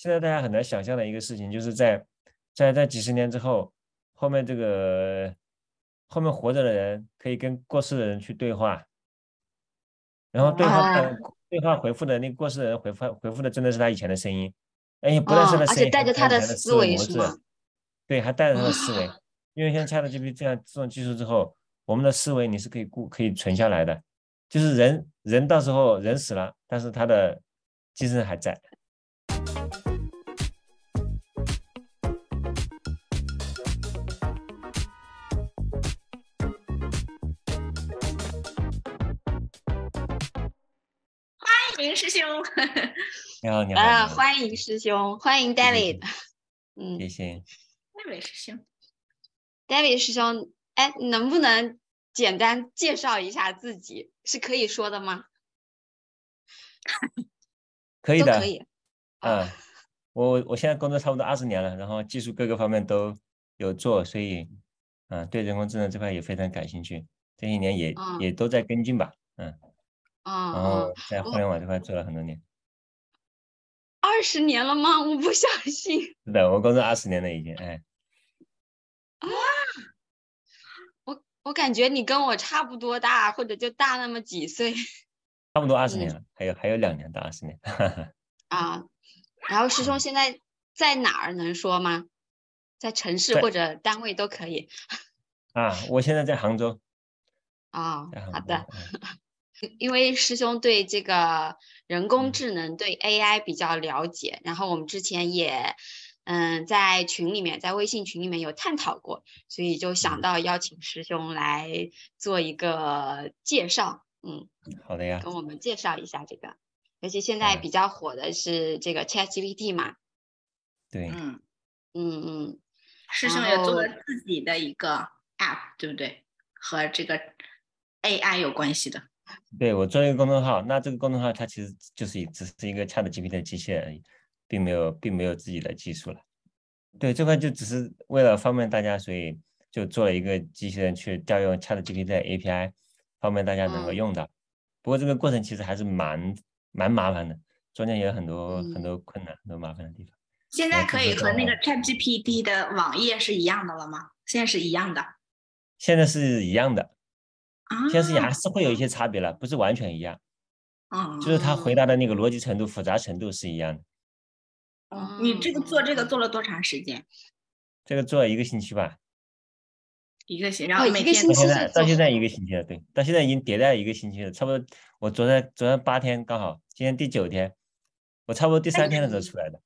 现在大家很难想象的一个事情，就是在在在几十年之后，后面这个后面活着的人可以跟过世的人去对话，然后对话的、对话回复的那个过世的人回复回复的真的是他以前的声音，哎，不但是他哦而声音，且带着他的思维模式是？对，还带着他的思维哇，因为像 ChatGPT 这样这种技术之后，我们的思维你是可以固可以存下来的，就是人人到时候人死了，但是他的精神还在。迎师兄，你好，你好，啊，欢迎师兄，欢迎 David。嗯谢谢。那位师兄，，David 师兄，哎，能不能简单介绍一下自己？是可以说的吗？可以的，可以。嗯，我我现在工作差不多二十年了，然后技术各个方面都有做，所以嗯，对人工智能这块也非常感兴趣，这些年也、嗯也都在跟进吧，嗯，嗯然后嗯，在互联网这块做了很多年。二十年了吗？我不相信。是的，我工作二十年了已经，哎，我我感觉你跟我差不多大，或者就大那么几岁差不多二十年嗯了，还有还有两年到二十年。啊。然后师兄现在在哪儿能说吗？在城市或者单位都可以啊，我现在在杭州，啊。好的，嗯因为师兄对这个人工嗯智能、对 AI 比较了解，然后我们之前也嗯在群里面，在微信群里面有探讨过，所以就想嗯到邀请师兄来做一个介绍，嗯，好的呀，跟我们介绍一下这个。尤其现在嗯比较火的是这个 ChatGPT 嘛，对，嗯，嗯嗯，师兄也做了自己的一个 app，对不对？和这个 AI 有关系的。对我做一个公众号，那这个公众号它其实就是一只是一个 ChatGPT 的机器人而已，并没有并没有自己的技术了。对，这块就只是为了方便大家，所以就做了一个机器人去调用 ChatGPT 的 API，方便大家能够嗯用到。不过这个过程其实还是蛮蛮麻烦的，中间也有很多、很嗯多困难、很多麻烦的地方。现在可以和那个 ChatGPT 的网页是一样的了吗？现在是一样的现在是一样的，啊？现在是还是会有一些差别了，不是完全一样，嗯，就是他回嗯答的那个逻辑程度、复杂程度是一样的。哦你这个做这个嗯做了多长时间？这个做了一个星期吧，一个星，然哦后每天一个星期到现在是到现在一个星期了，对，到现在已经迭代一个星期了，差不多。我昨天昨天八天刚好，今天第九天，我差不多第三天的时候出来的。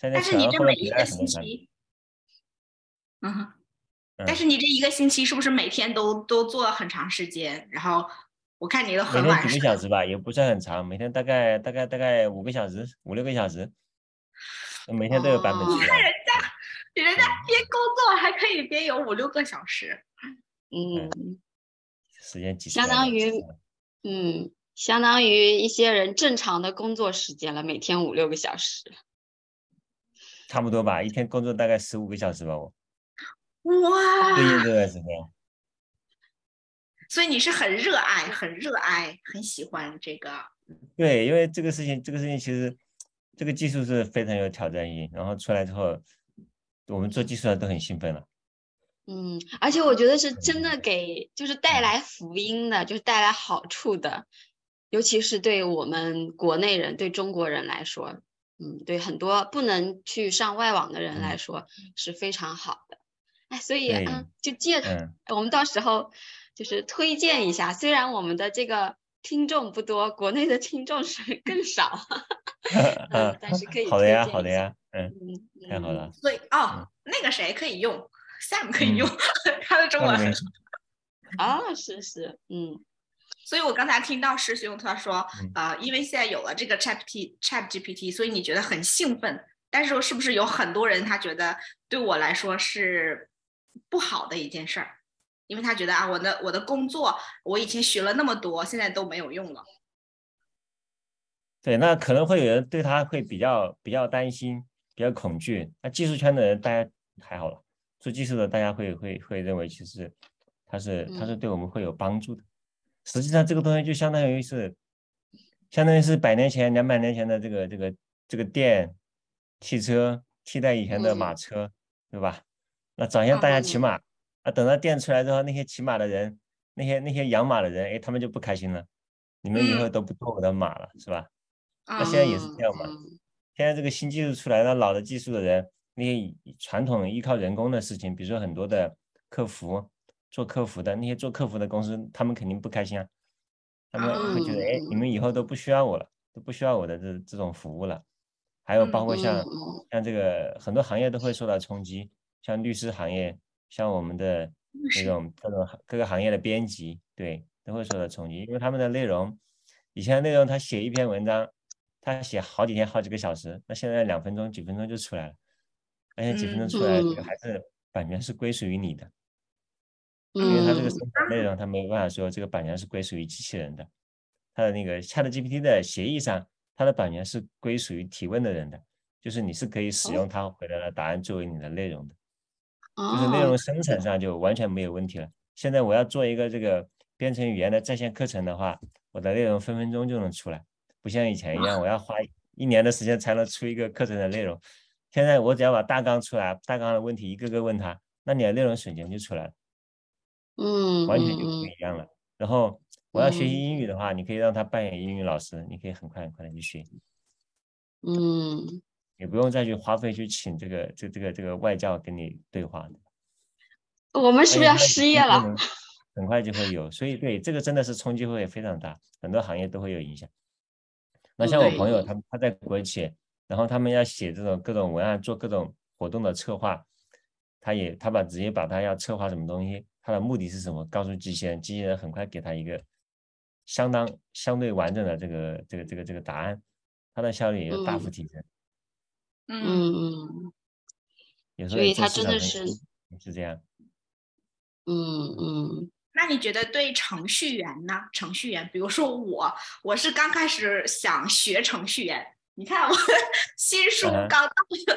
但是你这每一个。星期，嗯哼，嗯但是你这一个星期是不是每天都都做了很长时间？然后我看你都每天几个小时吧，也不算很长，每天大概大概大概五个小时，五六个小时，每天都有版本哦出来。人家边工作还可以边有五六个小时。嗯。时间相当于嗯，相当于一些人正常的工作时间了，每天五六个小时。差不多吧，一天工作大概十五个小时吧，我哇！最近这段时间。所以你是很热爱、很热爱、很喜欢这个。对，因为这个事情，这个事情其实这个技术是非常有挑战性，然后出来之后，我们做技术的都很兴奋了。嗯，而且我觉得是真的给，就是带来福音的，就是带来好处的，尤其是对我们国内人，对中国人来说，嗯，对很多不能去上外网的人来说是非常好的。哎，所以对嗯，就借嗯，我们到时候就是推荐一下，虽然我们的这个听众不多，国内的听众是更少，嗯，但是可以好的呀，好的呀，嗯，嗯，太好了。所以哦嗯，那个谁可以用，Sam 可以嗯用，他的中文很那你们啊，是是，嗯 所以我刚才听到师兄他说，啊呃，因为现在有了这个 Chat Chat GPT，所以你觉得很兴奋。但是是不是有很多人他觉得对我来说是不好的一件事儿？因为他觉得啊，我的我的工作我以前学了那么多，现在都没有用了。对，那可能会有人对他会比较比较担心，比较恐惧。那技术圈的人大家还好了，做技术的大家会会会认为其实他是他是对我们会有帮助的。实际上这个东西就相当于是，相当于是百年前、两百年前的这个这个这个电汽车替代以前的马嗯车，对吧？那早先大家骑嗯马，啊，等到电出来之后，那些骑马的人，那些那些养马的人，哎，他们就不开心了，你们以后嗯都不坐我的马了，是吧？那啊现在也是这样嘛。嗯现在这个新技术出来了，老的技术的人，那些传统依靠人工的事情，比如说很多的客服，做客服的那些做客服的公司，他们肯定不开心啊，他们会觉得，哎，你嗯。们以后都不需要我了，都不需要我的这这种服务了。还有包括像像这个很多行业都会受到冲击，像律师行业，像我们的那种各种各个行业的编辑，对，都会受到冲击，因为他们的内容，以前的内容他写一篇文章，他写好几天好几个小时，那现在两分钟几分钟就出来了，而且几分钟嗯出来，这个嗯还是版权是归属于你的，嗯，因为他这个。生产内容，他没有办法说这个版权是归属于机器人的，他的那个 ChatGPT 的协议上，它的版权是归属于提问的人的，就是你是可以使用它回答的答案作为你的内容的，就是内哦容生产上就完全没有问题了。现在我要做一个这个编程语言的在线课程的话，我的内容分分钟就能出来，不像以前一样，我要花一年的时间才能出一个课程的内容。现在我只要把大纲出来，大纲的问题一个个问他，那你的内容瞬间就出来了。嗯完全就不嗯一样了。然后我要学习嗯英语的话，你可以让他扮演英语老师，你可以很快很快的去学，嗯也不用再去花费去请这个这这个这个外教跟你对话我们是不是要失业了？很快就会有，所以对这个真的是冲击会非常大，很多行业都会有影响。那像我朋友，他他在国企，然后他们要写这种各种文案，做各种活动的策划，他也他把直接把他要策划什么东西，他的目的是什么，告诉机器人，机器人很快给他一个相当相对完整的这个这个这个这个答案，他的效率也有大幅嗯提升。嗯嗯所以它市场分真的是是这样。嗯嗯那你觉得对程序员呢？程序员，比如说我，我是刚开始想学程序员，你看我新书刚到，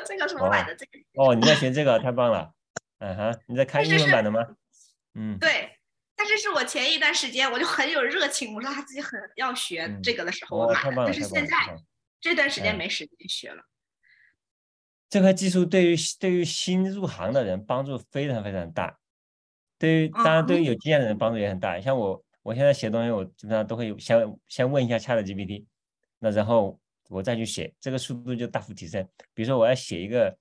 这个是我买的这个，哦，你在学这个，太棒了。嗯哼，你在看英文版的吗？嗯，对。但是是我前一段时间我就很有热情，我说他自己很要学嗯这个的时候我哦，买但是。现在这段时间嗯没时间学了。这块技术对于对于新入行的人帮助非常非常大，对于当然对于有经验的人帮助也很大。像我，我现在写东西，我基本上都会先先问一下 ChatGPT，那然后我再去写，这个速度就大幅提升。比如说我要写一个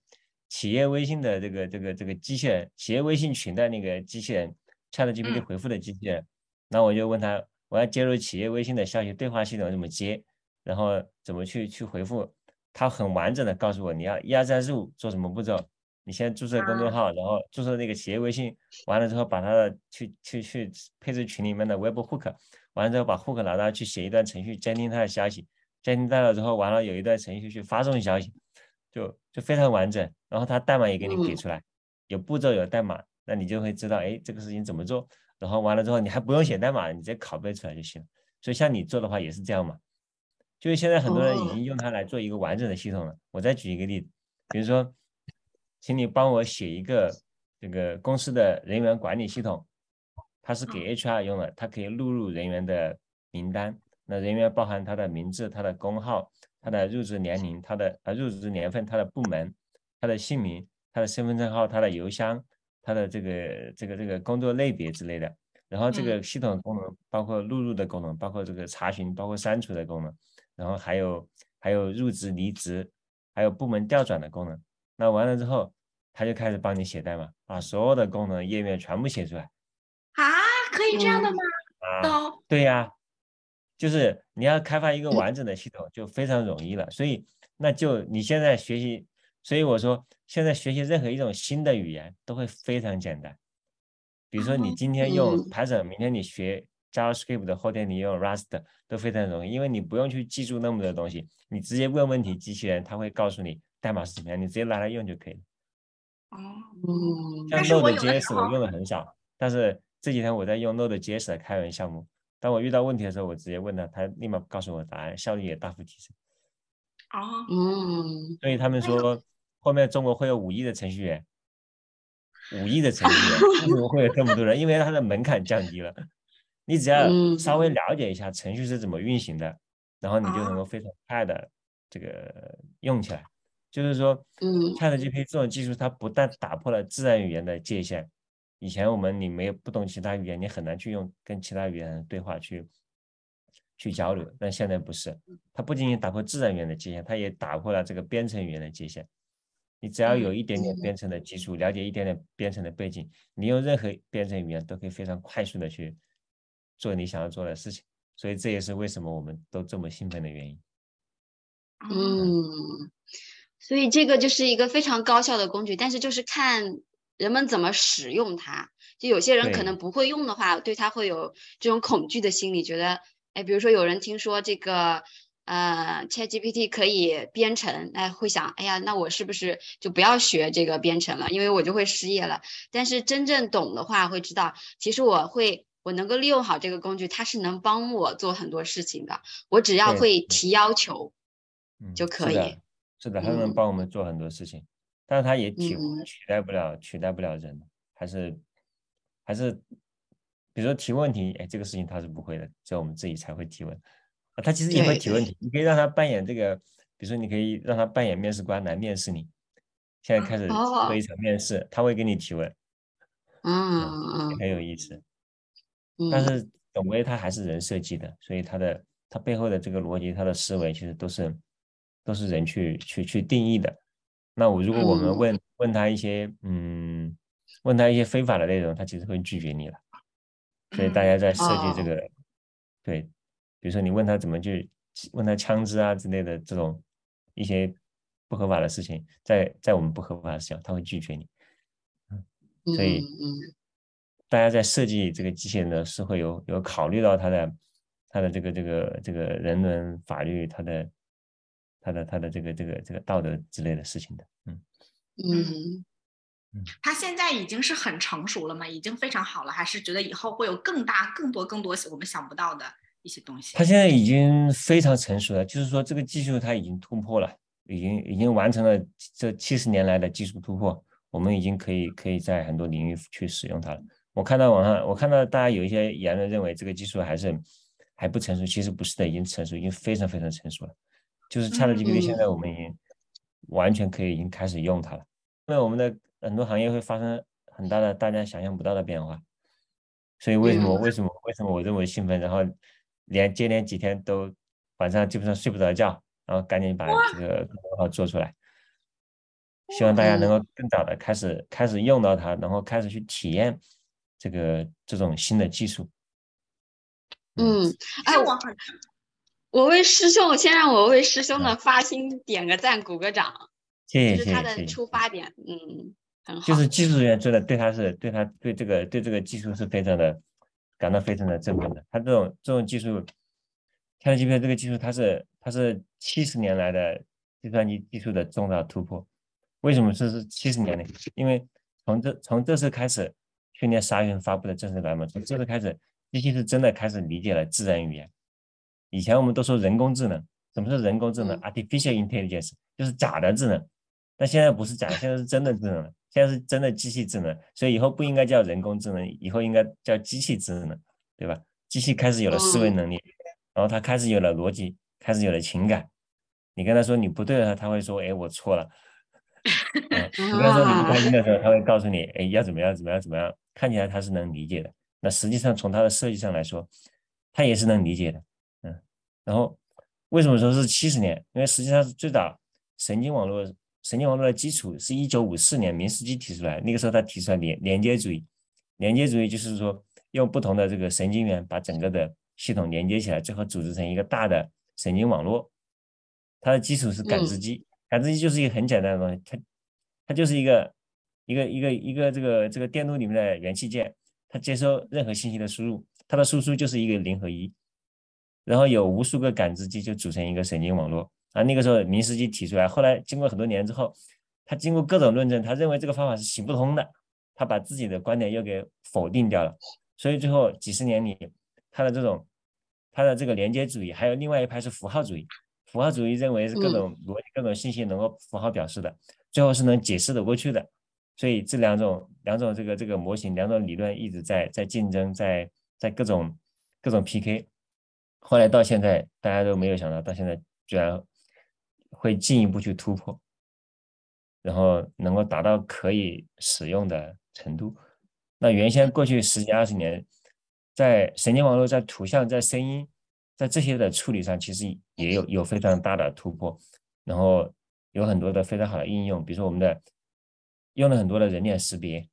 企业微信的这个这个这个机器人，企业微信群的那个机器人，ChatGPT 嗯回复的机器人，那我就问他，我要接入企业微信的消息对话系统怎么接，然后怎么去去回复。他很完整的告诉我你要一二三四五做什么步骤，你先注册公众号，然后注册那个企业微信，完了之后把它的去去去配置群里面的 web hook，完了之后把 hook 拿到去写一段程序监听它的消息，监听到了之后，完了有一段程序去发送消息，就就非常完整，然后它代码也给你给嗯出来，有步骤有代码，那你就会知道哎这个事情怎么做，然后完了之后你还不用写代码，你直接拷贝出来就行了。所以像你做的话也是这样嘛。就是现在很多人已哦经用它来做一个完整的系统了。我再举一个例子，比如说，请你帮我写一个这个公司的人员管理系统，它是给 HR 用的，它可以录入人员的名单。那人员包含他的名字、他的工号、他的入职年龄、他的呃入职年份、他的部门、他的姓名、他的身份证号、他的邮箱、他的这个这个这个工作类别之类的。然后这个系统功能包括录入的功能，包括这个查询，包括删除的功能。然后还有还有入职、离职，还有部门调转的功能。那完了之后，他就开始帮你写代码，把所有的功能页面全部写出来啊，可以这样的吗？啊。都对呀，就是你要开发一个嗯完整的系统就非常容易了。所以那就你现在学习，所以我说现在学习任何一种新的语言都会非常简单。比如说你今天用嗯 Python，明天你学 JavaScript，的后天你用 Rust 都非常容易，因为你不用去记住那么多东西，你直接问问题，机器人它会告诉你代码是怎么样，你直接拿来用就可以了。哦，嗯像但是 Node 有的时 JS 我用的很少，但是这几天我在用 Node JS 的开源项目，当我遇到问题的时候，我直接问他，他立马告诉我答案，效率也大幅提升。哦，嗯所以他们说后面中国会有五亿的程序员，五亿的程序员为什么会有这么多人？因为它的门槛降低了，你只要嗯。稍微了解一下程序是怎么运行的，然后你就能哦够非常快的这个用起来。就是说，嗯，ChatGPT 这种技术它不但打破了自然语言的界限，以前我们你没有不懂其他语言，你很难去用跟其他语言对话去去交流，但现在不是，它不仅仅打破自然语言的界限，它也打破了这个编程语言的界限。你只要有一点点编程的基础，了解一点点编程的背景，你用任何编程语言都可以非常快速的去做你想要做的事情。所以这也是为什么我们都这么兴奋的原因。嗯，所以这个就是一个非常高效的工具，但是就是看人们怎么使用它。就有些人可能不会用的话，对它会有这种恐惧的心理，觉得，哎，比如说有人听说这个，呃，ChatGPT 可以编程，哎，会想，哎呀，那我是不是就不要学这个编程了，因为我就会失业了。但是真正懂的话，会知道，其实我会，我能够利用好这个工具，它是能帮我做很多事情的。我只要会提要求。嗯，就可的以是的，它能嗯帮我们做很多事情，但是它也取嗯取代不了取代不了人，还是还是比如说提问题，哎，这个事情他是不会的，只有我们自己才会提问。啊，他其实也会提问题，你可以让他扮演这个，比如说你可以让他扮演面试官来面试你。现在开始哦做一场面试，他会给你提问，嗯也嗯很有意思。嗯，但是总归它还是人设计的，所以它的它背后的这个逻辑，它的思维其实都是都是人去去去定义的。那我如果我们嗯问问他一些嗯问他一些非法的内容，他其实会拒绝你了。所以大家在设计这哦个，对，比如说你问他怎么去问他枪支啊之类的这种一些不合法的事情，在在我们不合法的事情，他会拒绝你。所以大家在设计这个机器人的是会有有考虑到它的它的这个这个这个人伦法律，它的它的它的这个这个这个道德之类的事情的，嗯，嗯它现在已经是很成熟了嘛？已经非常好了，还是觉得以后会有更大、更多、更多我们想不到的一些东西？它现在已经非常成熟了，就是说这个技术它已经突破了，已经已经完成了这七十年来的技术突破，我们已经可以可以在很多领域去使用它了。我看到网上，我看到大家有一些言论认为这个技术还是还不成熟，其实不是的，已经成熟，已经非常非常成熟了。就是 ChatGPT 现在我们已经完全可以已经开始用它了，因为我们的很多行业会发生很大的大家想象不到的变化。所以为什么嗯。为什么为什么我认为兴奋，然后连接连几天都晚上基本上睡不着觉，然后赶紧把这个公众号做出来，希望大家能。够更早的开始开始用到它，然后开始去体验这个这种新的技术。嗯，哎是，我很我为师兄，先让我为师兄嗯的发心点个赞，鼓个掌，谢谢就是他的谢谢谢谢。出发点，嗯，很好，就是技术人员真的对他是对他对这个对这个技术是非常的感到非常的振奋的。他这种这种技术，ChatGPT 这个技术，它是它是七十年来的计算机技术的重大突破。为什么说是七十年呢？因为从这从这次开始，去年十二月份发布的正式版本，从这次开始，机器是真的开始理解了自然语言。以前我们都说人工智能，什么是人工智能、嗯 a r t i f i c i a l intelligence 就是假的智能，但现在不是假，现在是真的智能了，现在是真的机器智能，所以以后不应该叫人工智能，以后应该叫机器智能，对吧？机器开始有了思维嗯能力，然后它开始有了逻辑，开始有了情感。你跟他说你不对了，他会说，哎，我错了。嗯，你跟他说你不开心的时候，他会告诉你，哎，要怎么样怎么样怎么样，看起来他是能理解的。那实际上从它的设计上来说，他也是能理解的。嗯，然后为什么说是七十年？因为实际上是最早神经网络，神经网络的基础是一九五四年明斯基提出来，那个时候他提出来连连接主义。连接主义就是说用不同的这个神经元把整个的系统连接起来，最后组织成一个大的神经网络。它的基础是感知机，感知机就是一个很简单的东西，它它就是一个一个一个一个这个这个电路里面的元器件，它接收任何信息的输入，它的输出就是一个零和一，然后有无数个感知机就组成一个神经网络啊。那个时候明斯基提出来，后来经过很多年之后，他经过各种论证，他认为这个方法是行不通的，他把自己的观点又给否定掉了。所以最后几十年里，他的这种他的这个连接主义，还有另外一派是符号主义。符号主义认为是各种逻辑、各种信息能够符号表示的，最后是能解释得过去的。所以这两种两种这个这个模型，两种理论一直在在竞争，在在各种各种 PK。后来到现在，大家都没有想到，到现在居然会进一步去突破。然后能够达到可以使用的程度。那原先过去十几二十年，在神经网络、在图像、在声音、在这些的处理上，其实也有有非常大的突破，然后有很多的非常好的应用，比如说我们的用了很多的人脸识别，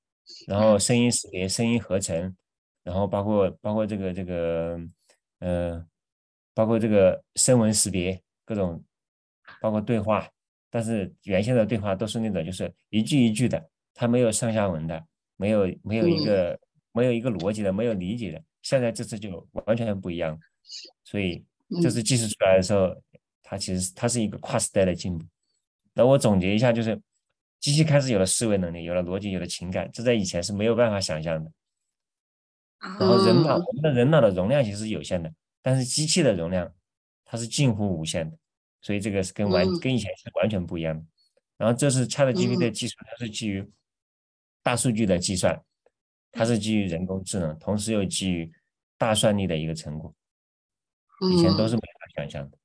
然后声音识别、声音合成，然后包括包括这个这个呃，包括这个声纹识别，各种包括对话，但是原先的对话都是那种就是一句一句的，它没有上下文的。没有没有一个没有一个逻辑的，没有理解的。现在这次就完全不一样，所以这次技术出来的时候，它其实它是一个跨时代的进步。那我总结一下，就是机器开始有了思维能力，有了逻辑，有了情感，这在以前是没有办法想象的。然后人脑，我们的人脑的容量其实是有限的，但是机器的容量它是近乎无限的，所以这个是跟完跟以前是完全不一样的。然后这是 ChatGPT 的技术，它是基于。大数据的计算，它是基于人工智能，同时又基于大算力的一个成果，以前都是没法想象的。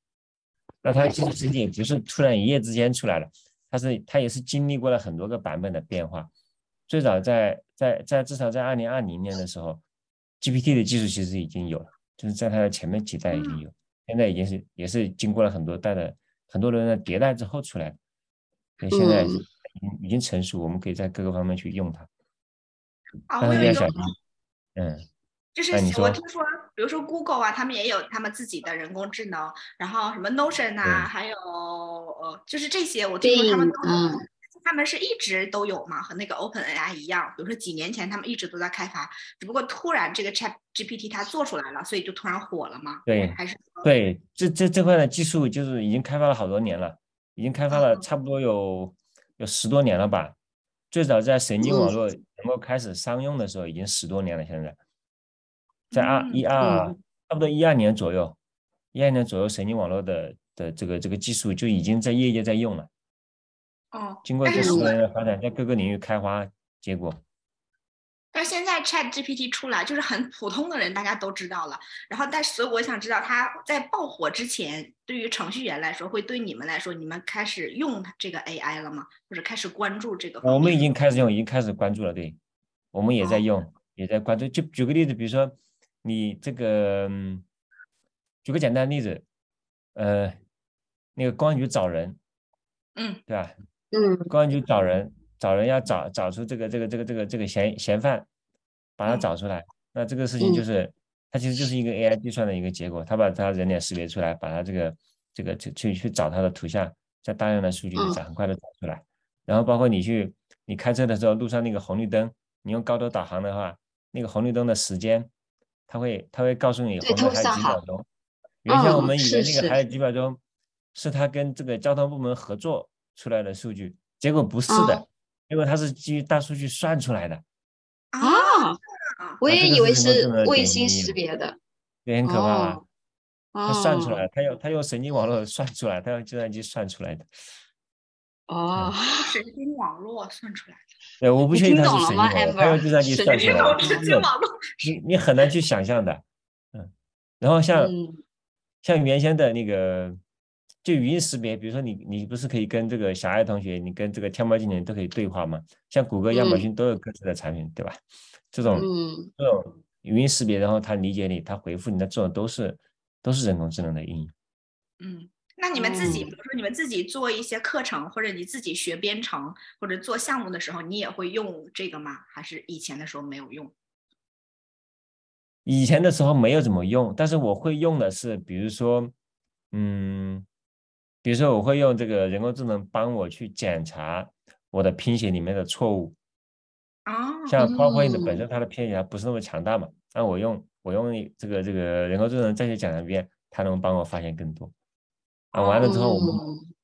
那它其实实际也不是突然一夜之间出来的，它是它也是经历过了很多个版本的变化。最早在在在至少在二零二零年的时候，GPT 的技术其实已经有了，就是在它的前面几代已经有，现在已经是也是经过了很多代的很多轮的迭代之后出来的，所以现在。已经成熟，我们可以在各个方面去用它。啊，我有一个，嗯，就是我听说，比如说 Google 啊，他们也有他们自己的人工智能，然后什么 Notion 啊，还有呃，就是这些，我听说他们都，他们是一直都有嘛，和那个 Open AI 一样。比如说几年前他们一直都在开发，只不过突然这个 Chat GPT 它做出来了，所以就突然火了嘛。对，还是对，这这这块的技术就是已经开发了好多年了，已经开发了差不多有。有十多年了吧，最早在神经网络能够开始商用的时候，已经十多年了。现在，在二一二差不多一二年左右，一二年左右，神经网络的的这个这个技术就已经在业界在用了。哦，经过这十年的发展，在各个领域开花结果。但现在 Chat GPT 出来，就是很普通的人大家都知道了。然后，但所以我想知道，它在爆火之前，对于程序员来说，会对你们来说，你们开始用这个 AI 了吗？或者开始关注这个？我们已经开始用，已经开始关注了。对，我们也在用，也在关注。就举个例子，比如说你这个，举个简单的例子，呃，那个公安局找人，嗯，对吧？嗯，公安局找人。找人要找找出这个这个这个这个这个嫌嫌犯，把他找出来。那这个事情就是，它其实就是一个 AI 计算的一个结果。他把他人脸识别出来，把它这个这个去去去找它的图像，在大量的数据里找，很快的找出来。然后包括你去你开车的时候，路上那个红绿灯，你用高德导航的话，那个红绿灯的时间，它会他会告诉你后面还有几秒钟。原先我们以为那个还有几秒钟，是他跟这个交通部门合作出来的数据，结果不是的。因为它是基于大数据算出来的啊，我也以为是卫星识别的，也很可怕。啊！他算出来，他用他用神经网络算出来，他用计算机算出来的。哦，神经网络算出来的。对，我不确定它是神经网络，它用计算机算出来的。神经网络，你你很难去想象的。嗯，然后像像原先的那个。就语音识别，比如说你你不是可以跟这个小爱同学，你跟这个天猫精灵都可以对话吗？像谷歌、亚马逊都有各自的产品，对吧？这种这种语音识别，然后它理解你，它回复你，的这种都是都是人工智能的应用。嗯，那你们自己，比如说你们自己做一些课程，或者你自己学编程或者做项目的时候，你也会用这个吗？还是以前的时候没有用？以前的时候没有怎么用，但是我会用的是，比如说，嗯。比如说，我会用这个人工智能帮我去检查我的拼写里面的错误。啊，像 PowerPoint 本身它的拼写不是那么强大嘛，那我用我用这个这个人工智能再去检查一遍，它能帮我发现更多。啊，完了之后，我们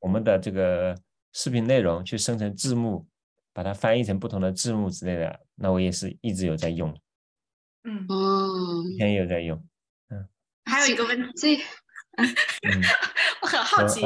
我们的这个视频内容去生成字幕，把它翻译成不同的字幕之类的，那我也是一直有在用。嗯，哦，以前也有在用。嗯，还有一个问题。我很好奇，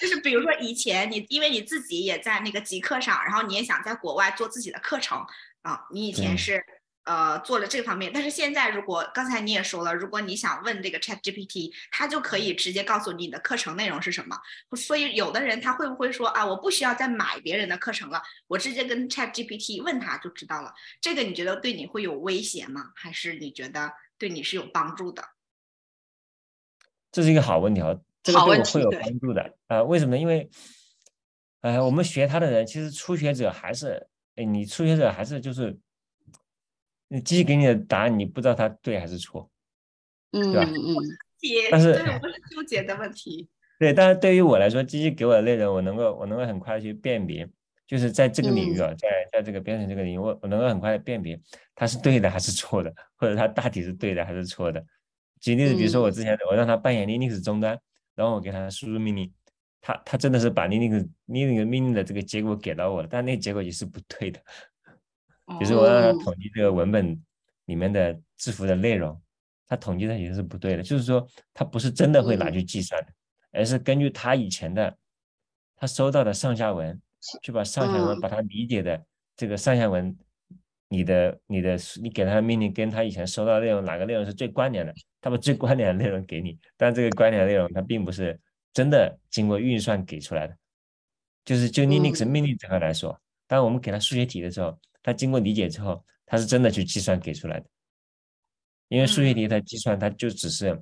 就是比如说以前你因为你自己也在那个极客上，然后你也想在国外做自己的课程啊，你以前是呃做了这方面，但是现在如果刚才你也说了，如果你想问这个 Chat GPT，它就可以直接告诉你的课程内容是什么。所以有的人他会不会说啊，我不需要再买别人的课程了，我直接跟 Chat GPT 问他就知道了。这个你觉得对你会有威胁吗？还是你觉得对你是有帮助的？这是一个好问题啊，这个对我会有帮助的呃？为什么呢？因为，呃，我们学它的人，其实初学者还是，哎，你初学者还是就是，你机器给你的答案，你不知道它对还是错，嗯，对吧？嗯，但是对，不是纠结的问题。对，但是对于我来说，机器给我的内容，我能够，我能够很快的去辨别，就是在这个领域啊，在在这个编程这个领域，我我能够很快的辨别它是对的还是错的，或者它大体是对的还是错的。举例子，比如说我之前我让他扮演 Linux 终端，然后我给他输入命令，他他真的是把 Linux Linux 命令的这个结果给到我了，但那个结果也是不对的。比如说我让他统计这个文本里面的字符的内容，他统计的也是不对的，就是说他不是真的会拿去计算的，而是根据他以前的他收到的上下文，去把上下文把他理解的这个上下文，你的你的你给他的命令跟他以前收到的内容哪个内容是最关联的？他把最关联的内容给你，但这个关联的内容它并不是真的经过运算给出来的，就是就 Linux 命令这块来说，当我们给他数学题的时候，它经过理解之后，他是真的去计算给出来的。因为数学题它计算它就只是，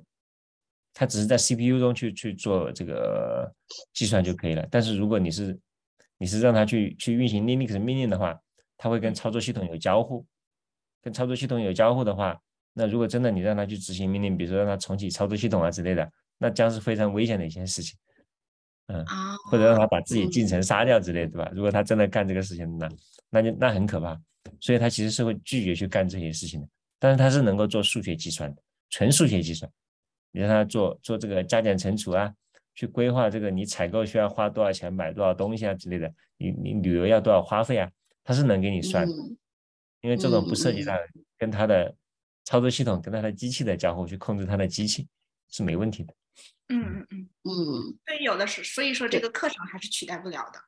它只是在 CPU 中去去做这个计算就可以了。但是如果你是你是让它去去运行 Linux 命令的话，它会跟操作系统有交互，跟操作系统有交互的话。那如果真的你让他去执行命令，比如说让他重启操作系统啊之类的，那将是非常危险的一件事情，嗯，或者让他把自己进程杀掉之类，对吧？如果他真的干这个事情，那那就那很可怕，所以他其实是会拒绝去干这些事情的。但是他是能够做数学计算的，纯数学计算，你让他做做这个加减乘除啊，去规划这个你采购需要花多少钱买多少东西啊之类的，你你旅游要多少花费啊，他是能给你算的，因为这种不涉及到跟他的。操作系统跟他的机器的交互去控制他的机器是没问题的。嗯嗯嗯嗯，对，有的是，所以说这个课程还是取代不了的。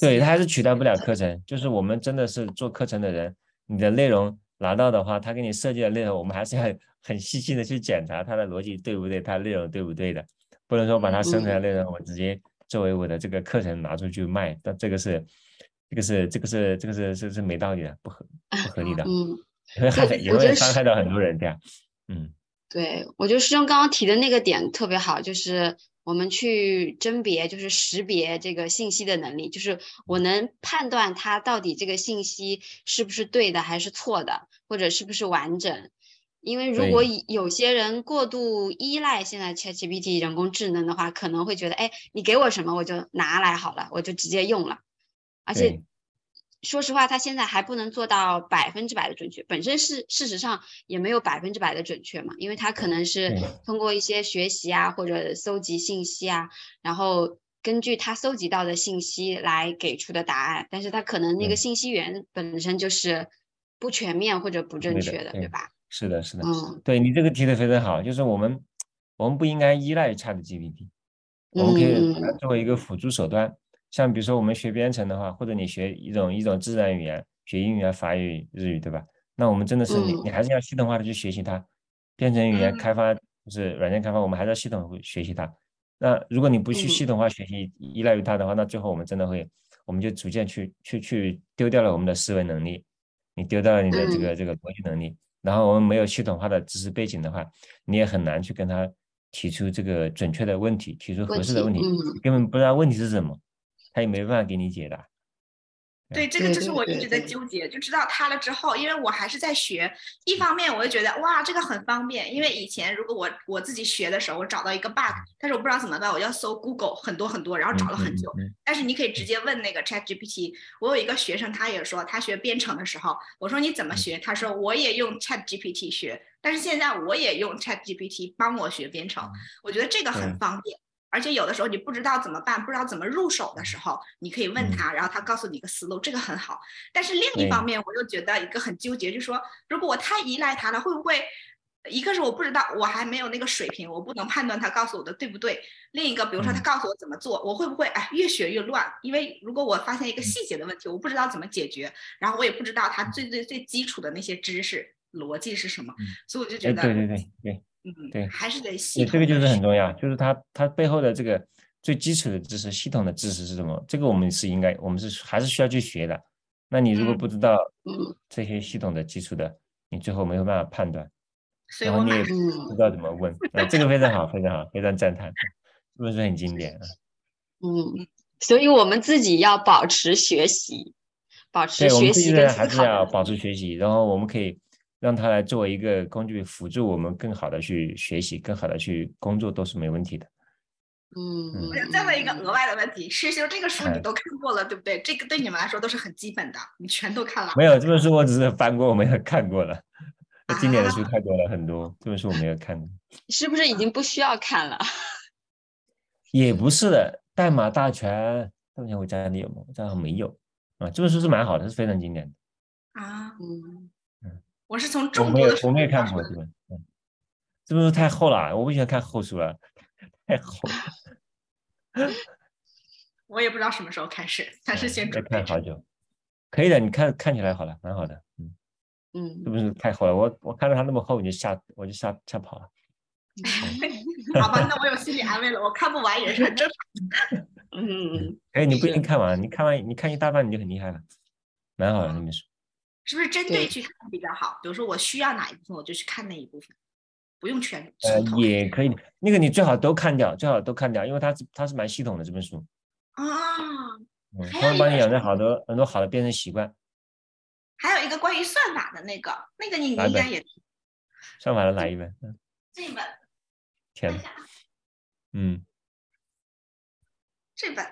对，它还是取代不了课程。就是我们真的是做课程的人，你的内容拿到的话，他给你设计的内容，我们还是要很细心的去检查它的逻辑对不对，它内容对不对的，不能说把它生成的内容我直接作为我的这个课程拿出去卖，但这个是这个是这个是这个是是是没道理的，不合不合理的。嗯。会害也会伤害到很多人，这样，嗯，对我觉得师兄刚刚提的那个点特别好，就是我们去甄别，就是识别这个信息的能力，就是我能判断它到底这个信息是不是对的还是错的，或者是不是完整。因为如果有些人过度依赖现在 ChatGPT 人工智能的话，可能会觉得，哎，你给我什么我就拿来好了，我就直接用了，而且。说实话，它现在还不能做到百分之百的准确，本身是事实上也没有百分之百的准确嘛，因为它可能是通过一些学习啊或者搜集信息啊，然后根据它搜集到的信息来给出的答案，但是它可能那个信息源本身就是不全面或者不正确的，对吧？是的，是的，嗯，对你这个提的非常好，就是我们我们不应该依赖 ChatGPT，我们可以作为一个辅助手段。像比如说我们学编程的话，或者你学一种一种自然语言，学英语啊、法语、日语，对吧？那我们真的是你你还是要系统化的去学习它。编程语言开发就是软件开发，我们还是要系统学习它。那如果你不去系统化学习，依赖于它的话，那最后我们真的会，我们就逐渐去去去丢掉了我们的思维能力，你丢掉了你的这个这个逻辑能力。然后我们没有系统化的知识背景的话，你也很难去跟他提出这个准确的问题，提出合适的问题，根本不知道问题是什么。他也没办法给你解答。对，这个就是我一直在纠结，就知道它了之后，因为我还是在学。一方面，我就觉得哇，这个很方便，因为以前如果我我自己学的时候，我找到一个 bug，但是我不知道怎么办，我要搜 Google 很多很多，然后找了很久。但是你可以直接问那个 Chat GPT。我有一个学生，他也说他学编程的时候，我说你怎么学？他说我也用 Chat GPT 学，但是现在我也用 Chat GPT 帮我学编程。我觉得这个很方便。而且有的时候你不知道怎么办，不知道怎么入手的时候，你可以问他，然后他告诉你一个思路，这个很好。但是另一方面，我又觉得一个很纠结，就是说，如果我太依赖他了，会不会一个是我不知道，我还没有那个水平，我不能判断他告诉我的对不对。另一个，比如说他嗯告诉我怎么做，我会不会哎越学越乱？因为如果我发现一个嗯细节的问题，我不知道怎么解决，然后我也不知道他最最最基础的那些知识逻辑是什么，嗯所以我就觉哎，得，对对对对。嗯，对还是得系，统。这个就是很重要，就是它它背后的这个最基础的知识、系统的知识是什么？这个我们是应该，我们是还是需要去学的。那你如果嗯不知道嗯这些系统的基础的，你最后没有办法判断，所以我买然后你也不嗯知道怎么问。啊，这个非常好，非常好，非常赞叹，是不是很经典啊？嗯，所以我们自己要保持学习，保持对，我们自己学习跟的还是要保持学习，然后我们可以让它来作为一个工具，辅助我们更好的去学习，更好的去工作，都是没问题的。嗯，我想再问一个额外的问题，师兄，这个书你哎都看过了，对不对？这个对你们来说都是很基本的，你全都看了。没有这本书，我只是翻过，我没有看过了。那经典的书啊 太多了，很多。这本书我没有看过，是不是已经不需要看了？也不是的。代码大全，代码大全我家里有吗？我家好像没有啊。这本书是蛮好的，是非常经典的。啊，嗯，我是从我没有众多的，书我没有看过这本。嗯，这本书太厚了，我不喜欢看厚书了，太厚了。我也不知道什么时候开始，但是先准备着看好久。可以的，你看看起来好了，蛮好的。嗯，嗯这本书太厚了，我我看到它那么厚，我就吓我就吓吓跑了。好吧，那我有心理安慰了，我看不完也是很正常。嗯，哎，你不一定看完，你看完你看一大半你就很厉害了，蛮好的那本书。是不是针对对去看比较好？比如说我需要哪一部分，我就去看那一部分，不用全呃，也可以，那个你最好都看掉，最好都看掉，因为它是它是蛮系统的这本书，啊。嗯，会帮你养成好多很多好的变成习惯。还有一个关于算法的那个，那个你应该也算法的哪一本？嗯，这本，天嗯，这本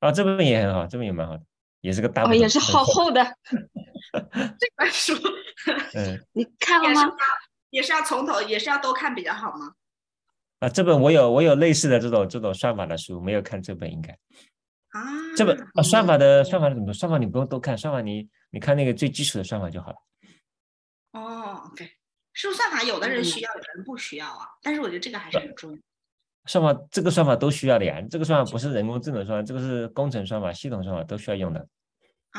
啊，这本也很好，这本也蛮好的，也是个大哦，也是好厚的，这本书 嗯，你看了吗？也是要从头，也是要都看比较好吗？啊，这本我有我有类似的这种这种算法的书，没有看这本应该。啊，这本啊，算法的算法的怎么？算法你不用都看，算法你你看那个最基础的算法就好了。哦，OK，数算法有的人需嗯要，有的人不需要啊，但是我觉得这个还是很重要。算法这个算法都需要的呀，这个算法不是人工智能算法，这个是工程算法、系统算法都需要用的。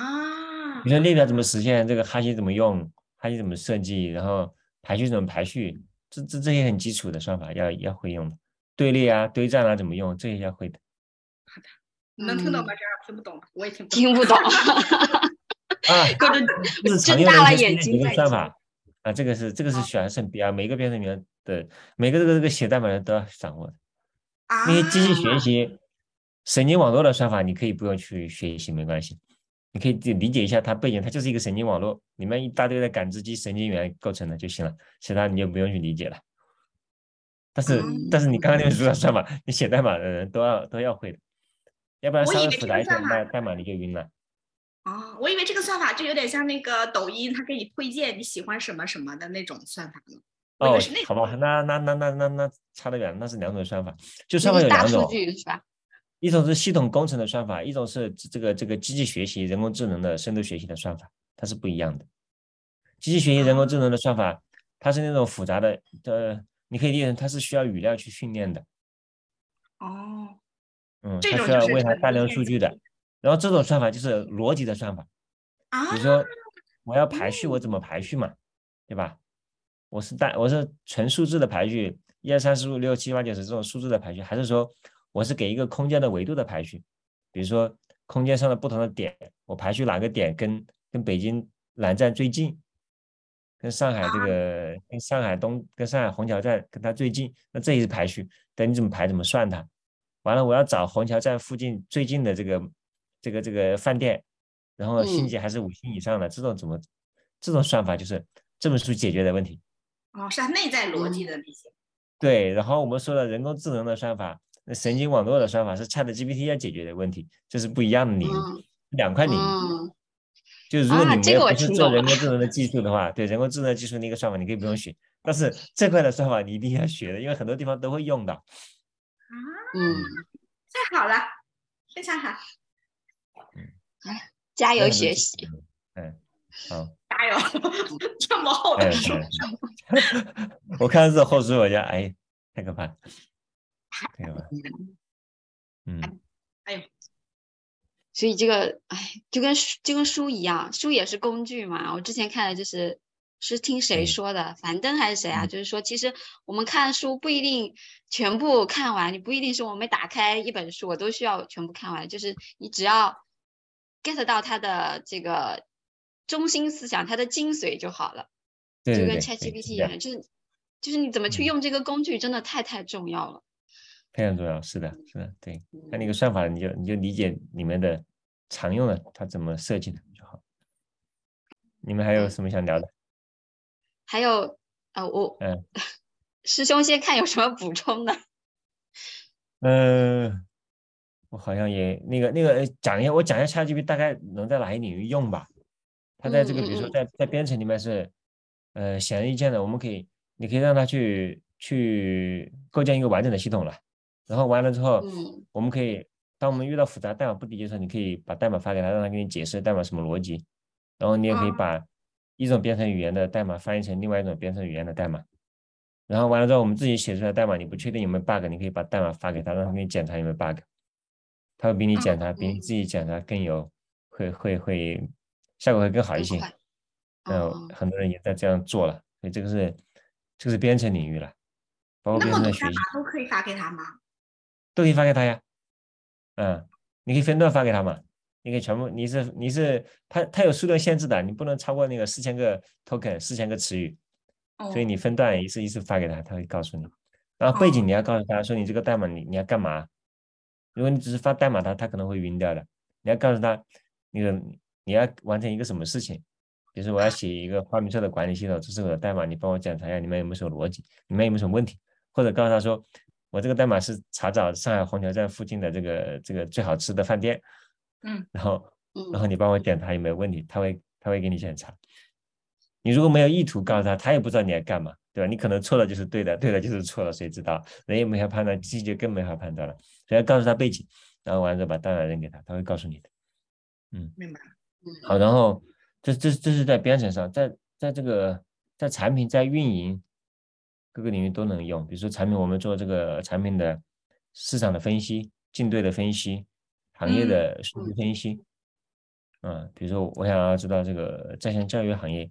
啊。比如说列表怎么实现，这个哈希怎么用，哈希怎么设计，然后排序怎么排序，这这这些很基础的算法要要会用的。队列啊、堆栈啊怎么用，这些要会的。你能听懂吗？嗯。这样听不懂，我也听不听不懂，啊，各种睁大了眼睛在听算法啊，这个是这个是选胜比啊，每个编程语言的每个这个这个写代码的都要掌握的。啊，那些机器学习、神经网络的算法，你可以不用去学习，没关系。你可以理理解一下它背景，它就是一个神经网络，里面一大堆的感知机、神经元构成的就行了，其他你就不用去理解了。但是，但是你刚刚那个书的算法，你写代码的人都要都要会的，要不然稍微复杂一点，代代码你就晕了。哦，我以为这个算法就有点像那个抖音，它给你推荐你喜欢什么什么的那种算法呢。哦是那，好吧，那那那那那那差得远，那是两种算法。就那算法有两种，据是吧？一种是系统工程的算法，一种是这个这个机器学习、人工智能的深度学习的算法，它是不一样的。机器学习、人工智能的算法，它是那种复杂的，呃，你可以理解成它是需要语料去训练的，哦，嗯，这它需要为它大量数据的。然后这种算法就是逻辑的算法，啊比如说我要排序，我怎么排序嘛，对吧？我是单我是纯数字的排序，一二三四五六七八九十这种数字的排序，还是说我是给一个空间的维度的排序？比如说空间上的不同的点，我排序哪个点跟跟北京南站最近，跟上海这个跟上海东跟上海虹桥站跟它最近，那这也是排序。等你怎么排怎么算它？完了，我要找虹桥站附近最近的这个这个这个饭店，然后星嗯级还是五星以上的，这种怎么这种算法就是这本书解决的问题。哦，是它内在逻辑的那些。对，然后我们说的人工智能的算法，那神经网络的算法是 Chat GPT 要解决的问题，这是不一样的领域，嗯两块领域。嗯就是如果你没有不是做人工智能的技术的话，对人工智能技术那个算法你可以不用学，但是这块的算法你一定要学的，因为很多地方都会用到。啊，嗯，太好了，非常好。嗯加油学习。嗯，好，加油！这么厚的书，我看到这厚书，我就哎，太可怕，太可怕。嗯，哎呦，所以这个哎，就跟就跟书一样，书也是工具嘛。我之前看的就是是听谁说的，樊登还是谁啊？就是说，其实我们看书不一定全部看完，你不一定是我们打开一本书，我都需要全部看完。就是你只要 get 到它的这个中心思想，它的精髓就好了。对就跟 ChatGPT 一样，就是就是你怎么去用这个工具，真的太太重要了。非常重要，是的，是的，对，看那个算法，你就你就理解里面的常用的它怎么设计的就好。你们还有什么想聊的？还有，呃，我，嗯，师兄先看有什么补充的。嗯，我好像也那个那个讲一下，我讲一下 ChatGPT 大概能在哪些领域用吧。它在这个比如说在在编程里面是呃显而易见的，我们可以你可以让它去去构建一个完整的系统了。然后完了之后，我们可以，当我们遇到复杂代码不理解的时候，你可以把代码发给他，让他给你解释代码什么逻辑。然后你也可以把一种编程语言的代码翻译成另外一种编程语言的代码。然后完了之后，我们自己写出来代码，你不确定有没有 bug，你可以把代码发给他，让他给你检查有没有 bug。他会比你检查，比你自己检查更有，会会会效果会更好一些。嗯，很多人也在这样做了，所以这个是这个是编程领域了，包括编程的学习都可以发给他吗？都可以发给他呀，嗯，你可以分段发给他嘛，你可以全部，你是你是他他有数量限制的，你不能超过那个四千个 token 四千个词语，所以你分段一次一次发给他，他会告诉你。然后背景你要告诉他说你这个代码你你要干嘛，如果你只是发代码他他可能会晕掉的，你要告诉他那个你要完成一个什么事情，比如说我要写一个花名册的管理系统，这是我的代码，你帮我检查一下里面有没有什么逻辑，里面有没有什么问题，或者告诉他说。我这个代码是查找上海虹桥站附近的这个这个最好吃的饭店，嗯，然后然后你帮我检查有没有问题，他会他会给你检查。你如果没有意图告诉他，他也不知道你在干嘛，对吧？你可能错了就是对的，对的就是错了，谁知道？人也没法判断，机器就更没法判断了。所以要告诉他背景，然后完了把代码扔给他，他会告诉你的。嗯，明白。好，然后这这这是在编程上，在在这个在产品在运营。各个领域都能用，比如说产品，我们做这个产品的市场的分析、竞对的分析、行业的数据。分析，嗯，比如说我想要知道这个在线教育行业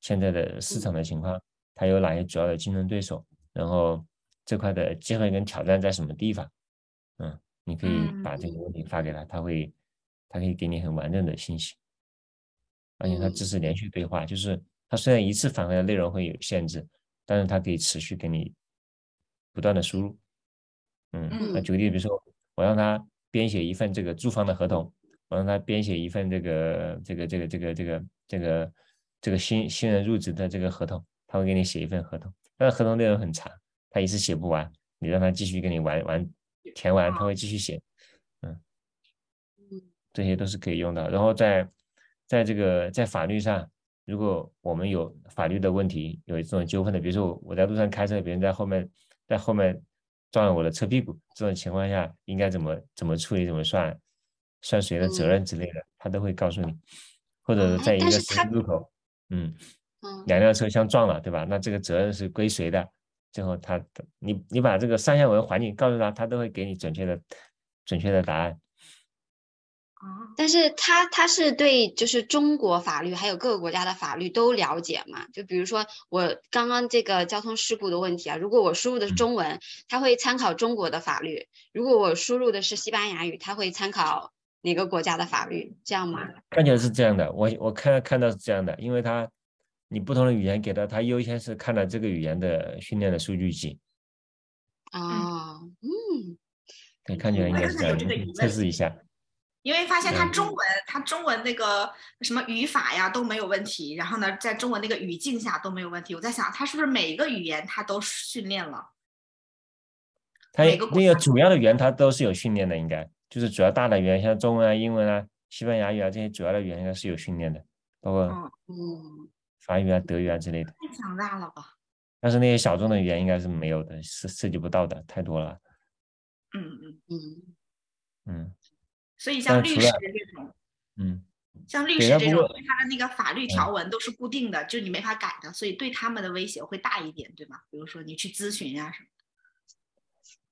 现在的市场的。情况，它有哪些主要的竞争对手，然后这块的机会跟挑战在什么地方，嗯，你可以把这个问题。发给他，他会他可以给你很完整的信息，而且它支。持连续对话，就是它虽然一次返回的内容会有限制。但是它可以持续给你不断的输入，嗯，那举个例子，比如说我让他编写一份这个租房的合同，我让他编写一份这个这个这个这个这个这个这个新新人入职的这个合同，他会给你写一份合同，但是合同内容很长，他一次写不完，你让他继续给你完完填完，他会继续写，嗯，这些都是可以用的。然后在在这个在法律上。如果我们有法律的问题，有这种纠纷的，比如说我我在路上开车，别人在后面在后面撞了我的车屁股，这种情况下应该怎么怎么处理，怎么算算谁的责任之类的，他都会告诉你。或者在一个十字路口，嗯，两辆车相撞了，对吧？那这个责任是归谁的？最后他你你把这个上下文环境告诉他，他都会给你准确的准确的答案。但是他他是对就是中国法律还有各个国家的法律都了解嘛？就比如说我刚刚这个交通事故的问题啊，如果我输入的是中文，他会参考中国的法律；如果我输入的是西班牙语，他会参考哪个国家的法律？这样吗？看起来是这样的，我我看看到是这样的，因为他你不同的语言给他，他优先是看了这个语言的训练的数据集。哦，嗯，对，看起来应该是这样，测试一下。因为发现他中文，他中文那个什么语法呀都没有问题，然后呢，在中文那个语境下都没有问题。我在想，他是不是每一个语言他都训练了？他那个主要的语言他都是有训练的，应该就是主要大的语言，像中文啊、英文啊、西班牙语啊这些主要的语言应该是有训练的，包括嗯法语啊、德语啊之类的。太强大了吧？但是那些小众的语言应该是没有的，是涉及不到的，太多了。嗯嗯嗯嗯。所以像律师这种，嗯。像律师这种对他的那个法律条文都是固定的，就你没法改的，所以对他们的威胁会大一点，对吗？比如说你去咨询呀、什么。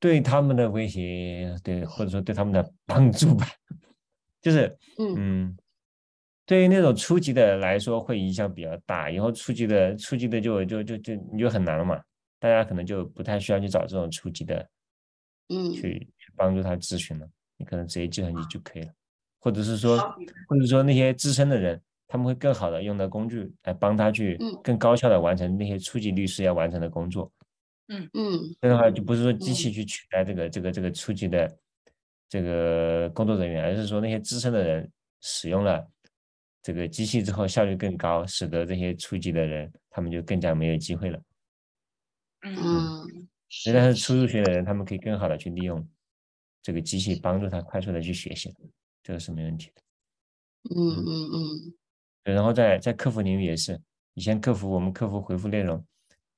对他们的威胁，对或者说对他们的帮助吧，就是嗯。嗯，对于那种初级的来说会影响比较大，以后初级的初级的就就就就你就很难了嘛，大家可能就不太需要去找这种初级的嗯。去去帮助他咨询了，你可能直接计算机就可以了，或者是说或者说那些资深的人，他们会更好的用到工具来帮他去嗯。更高效的完成那些初级律师要完成的工作。嗯。嗯。这样的话，就不是说机器。嗯去取代这个这个这个初级的这个工作人员，而是说那些资深的人使用了这个机器之后效率更高，使得这些初级的人他们就更加没有机会了。嗯。嗯，所以，但是初入学的人，他们可以更好的去利用这个机器，帮助他快速的去学习，这个是没问题的。嗯嗯嗯对然后在在客服领域也是，以前客服我们客服回复内容，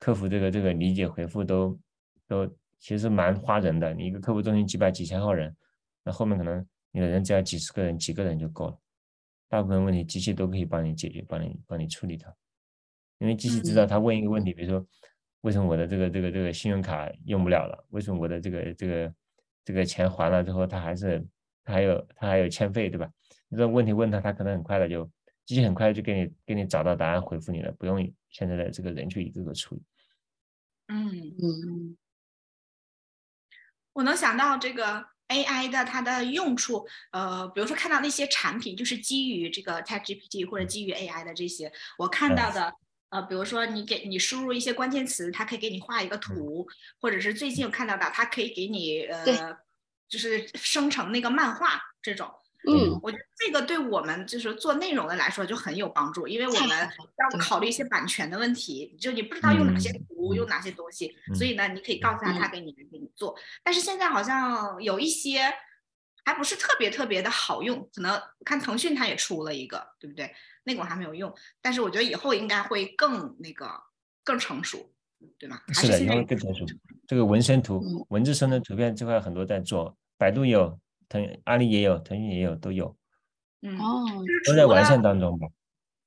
客服这个这个理解回复都都其实蛮花人的。你一个客服中心几百几千号人，那后面可能你的人只要几十个人、几个人就够了，大部分问题机器都可以帮你解决，帮你帮你处理它。因为机器知道嗯他问一个问题，比如说为什么我的这个这个这个信用卡用不了了？为什么我的这个这个这个钱还了之后，他还是他还有他还有欠费，对吧？你这种问题问他，他可能很快的就机器很快就给你给你找到答案回复你了，不用现在的这个人去一个个处理。嗯，嗯我能想到这个 AI 的它的用处，呃，比如说看到那些产品就是基于这个 ChatGPT 或者基于 AI 的这些，我看到的。呃，比如说你给你输入一些关键词，它可以给你画一个图，或者是最近有看到的，它可以给你呃，就是生成那个漫画这种。嗯我觉得这个对我们就是做内容的来说就很有帮助，因为我们要考虑一些版权的问题，就你不知道用哪些嗯图，嗯用哪些东西，嗯所以呢，你可以告诉他，他嗯给你给你做。但是现在好像有一些还不是特别特别的好用，可能看腾讯它也出了一个，对不对？那个我还没有用，但是我觉得以后应该会更那个更成熟，对吗？还是的，以后会更成熟。这个纹身图嗯、文字生成图片这块很多在做，百度有，腾阿里也有，腾讯也有，都有，嗯，哦都在完善当中吧。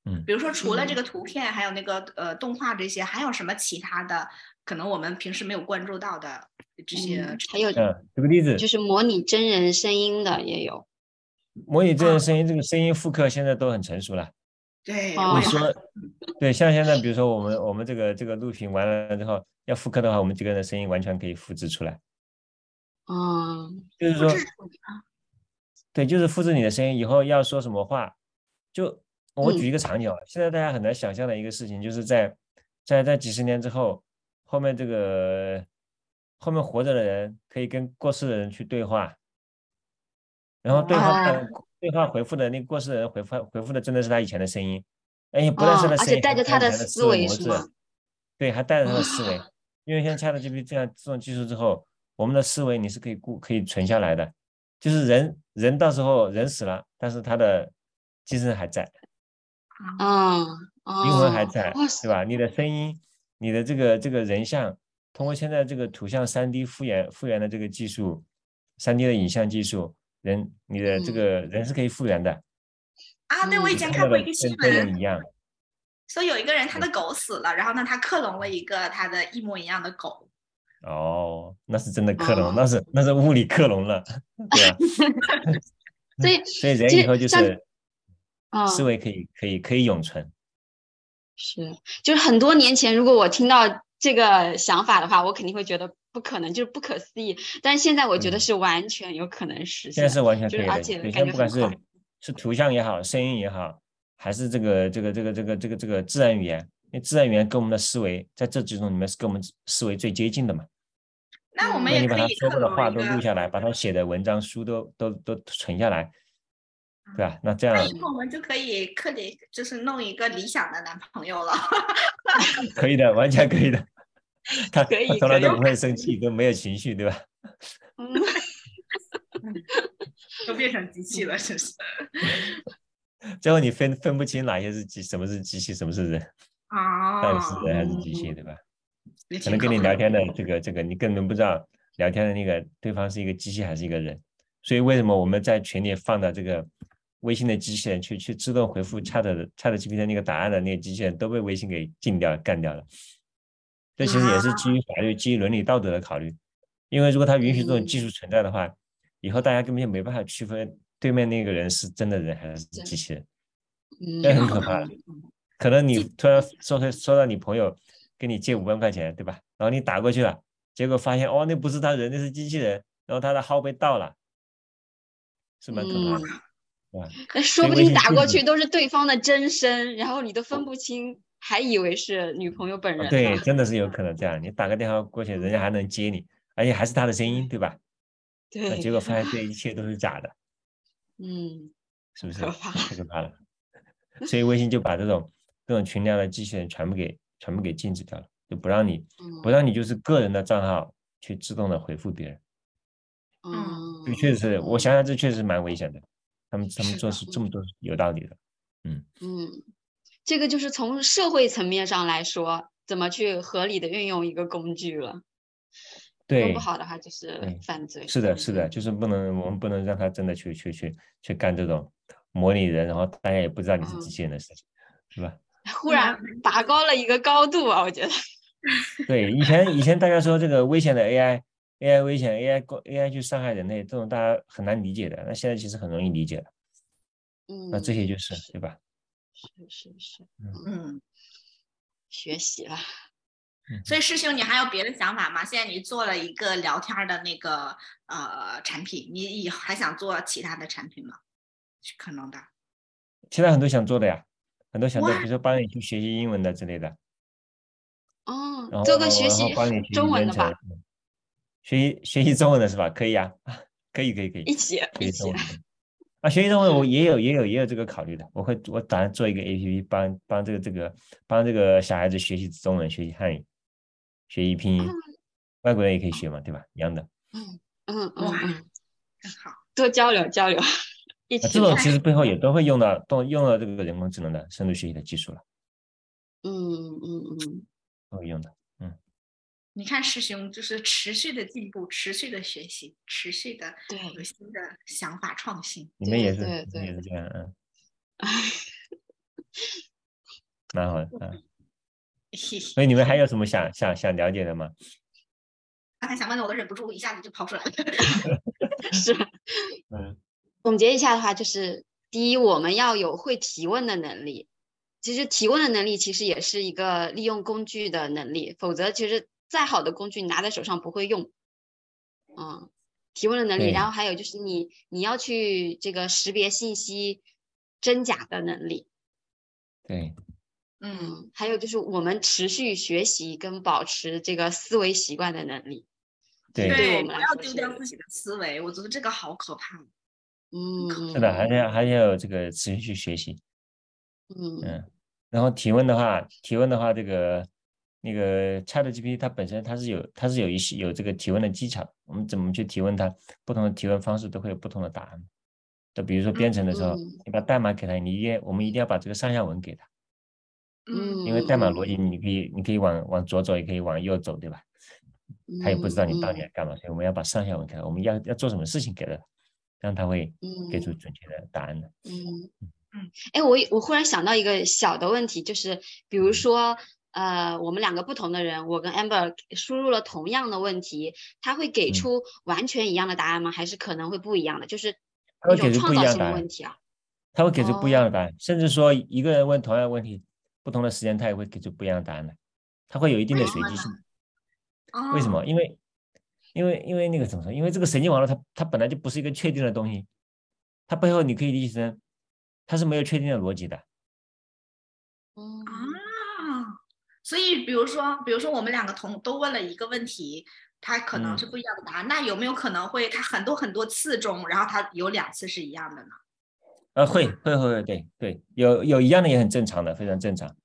嗯，比如说，除了这嗯个图片，还有那个呃动画这些，还有什么其他的可能我们平时没有关注到的这些嗯，还有嗯，举个例子，就是模拟真人声音的也有。模拟真啊人声音，这个声音复刻现在都很成熟了。对，你说，对，像现在比如说我们我们这个这个录屏完了之后要复刻的话，我们几个人的声音完全可以复制出来。嗯就是说，对，就是复制你的声音，以后要说什么话，就我举嗯一个场景啊，现在大家很难想象的一个事情，就是在在在几十年之后，后面这个后面活着的人可以跟过世的人去对话，然后对话对话回复的那个过世的人回复回复的真的是他以前的声音，哎，不但是他声音，而且带着他的思维模式是吗，对，还带着他的思维啊，因为像 ChatGPT 这样这种技术之后，我们的思维你是可以固可以存下来的，就是人人到时候人死了，但是他的精神还在，嗯灵魂还哦在，对吧？你的声音，你的这个这个人像，通过现在这个图像三 D 复原复原的这个技术，三 D 的影像技术，人你的这嗯个人是可以复原的，啊，对，我以前看过一个新闻跟人一，样。说有一个人他的狗死了，然后呢，他克隆了一个他的一模一样的狗。哦，那是真的克隆，哦那是那是物理克隆了，对 吧？所以所以人以后就是嗯思维可以可以可以永存。是，就是很多年前，如果我听到这个想法的话，我肯定会觉得不可能，就是不可思议。但是现在我觉得嗯是完全有可能实现，现在是完全就是而可以的，而，且感觉现在不管是。是图像也好，声音也好，还是这个这个这个这个这个这个自然语言，因为自然语言跟我们的思维在这几种里面是跟我们思维最接近的嘛。那我嗯们也可以那你把他说过的话都录下来，把他写的文章、书都都都存下来，对啊？那这样那以后我们就可以克里，就是弄一个理想的男朋友了。可以的，完全可以的。他可以他从来都不会生气，都没有情绪，对吧？嗯，都变成机器了，是不是？最后你分分不清哪些是机，什么是机器，什么是人，哦，到底是人还是机器，对吧？可能跟你聊天的这个这个，你根本不知道聊天的那个对方是一个机器还是一个人。所以为什么我们在群里放的这个微信的机器人去去自动回复 Chat 的 Chat GPT 的那个答案的那个机器人都被微信给禁掉干掉了。这其实也是基于法律、基于伦理道德的考虑，因为如果他允许这种技术存在的话，以后大家根本就没办法区分对面那个人是真的人还是机器人，这很可怕。可能你突然说说到你朋友跟你借五万块钱，对吧？然后你打过去了，结果发现哦，那不是他人，那是机器人，然后他的号被盗了，是蛮可怕的？那说不定打过去都是对方的真身，然后你都分不清。还以为是女朋友本人，对，真的是有可能这样。你打个电话过去，人家还能接你，而且还是他的声音，对吧？对。结果发现这一切都是假的，嗯，是不是？太可怕了。所以微信就把这种这种群聊的机器人全部给全部给禁止掉了，就不让你不让你就是个人的账号去自动的回复别人。嗯，这确实是我想想，这确实蛮危险的。他们他们做事这么多有道理的，嗯嗯。这个就是从社会层面上来说，怎么去合理的运用一个工具了。对，不好的话就是犯罪。是的，是的，就是不能，我们不能让他真的去去去去干这种模拟人，然后大家也不知道你是机器人的事情，是吧？忽然拔高了一个高度啊，我觉得。对，以前以前大家说这个危险的 AI，AI 危险，AI AI 去伤害人类，这种大家很难理解的。那现在其实很容易理解了。嗯。那这些就是对吧？是是是，嗯，学习了。所以师兄，你还有别的想法吗？现在你做了一个聊天的那个呃产品，你以后还想做其他的产品吗？是可能的。现在很多想做的呀，很多想做，比如说帮你去学习英文的之类的。哦，做个学习中文的吧。学习学习中文的是吧？可以啊，可以可以可以。一起一起。啊，学习中文我也有也有也有这个考虑的，我会我打算做一个 A P P，帮帮这个这个帮这个小孩子学习中文、学习汉语、学习拼音，外国人也可以学嘛，对吧？一样的。嗯嗯嗯嗯，很好，多交流交流，一起。这种其实背后也都会用到，都用到这个人工智能的深度学习的技术了。嗯嗯嗯，都会用的。你看师兄就是持续的进步，持续的学习，持续的有新的想法创新。你们也是，对对也是这样，嗯，蛮好的，嗯。所以你们还有什么想想想了解的吗？刚才想问的我都忍不住一下子就跑出来了。是，嗯。总结一下的话，就是第一，我们要有会提问的能力。其实提问的能力其实也是一个利用工具的能力，否则其实。再好的工具，你拿在手上不会用，嗯，提问的能力，然后还有就是你你要去这个识别信息真假的能力，对，嗯，还有就是我们持续学习跟保持这个思维习惯的能力，对，对我们不要丢掉自己的思维，我觉得这个好可怕，嗯，是的，还要还要这个持续去学习，嗯。嗯，然后提问的话，提问的话，这个。那个 ChatGPT 它本身它是有它是有一些有这个提问的技巧，我们怎么去提问它？不同的提问方式都会有不同的答案。就比如说编程的时候，你把代码给他，你一定我们一定要把这个上下文给他。嗯。因为代码逻辑你可以你可以往往左走，也可以往右走，对吧？他也不知道你到底要干嘛，所以我们要把上下文给他，我们要要做什么事情给他，这样他会给出准确的答案的。嗯嗯。哎，我我忽然想到一个小的问题，就是比如说。呃，我们两个不同的人，我跟 Amber 输入了同样的问题，他会给出完全一样的答案吗？还是可能会不一样的？就是一种创造性的问题啊。他会给出不一样的答案，甚至说一个人问同样的问题，不同的时间他也会给出不一样的答案的。他会有一定的随机性。为什么？因为因为因为那个怎么说？因为这个神经网络它它本来就不是一个确定的东西，它背后你可以理解成它是没有确定的逻辑的。啊。所以，比如说，比如说，我们两个同都问了一个问题，它可能是不一样的答案。那有没有可能会它很多很多次中，然后它有两次是一样的呢？呃，会会会会，对对，有有一样的也很正常的，非常正常。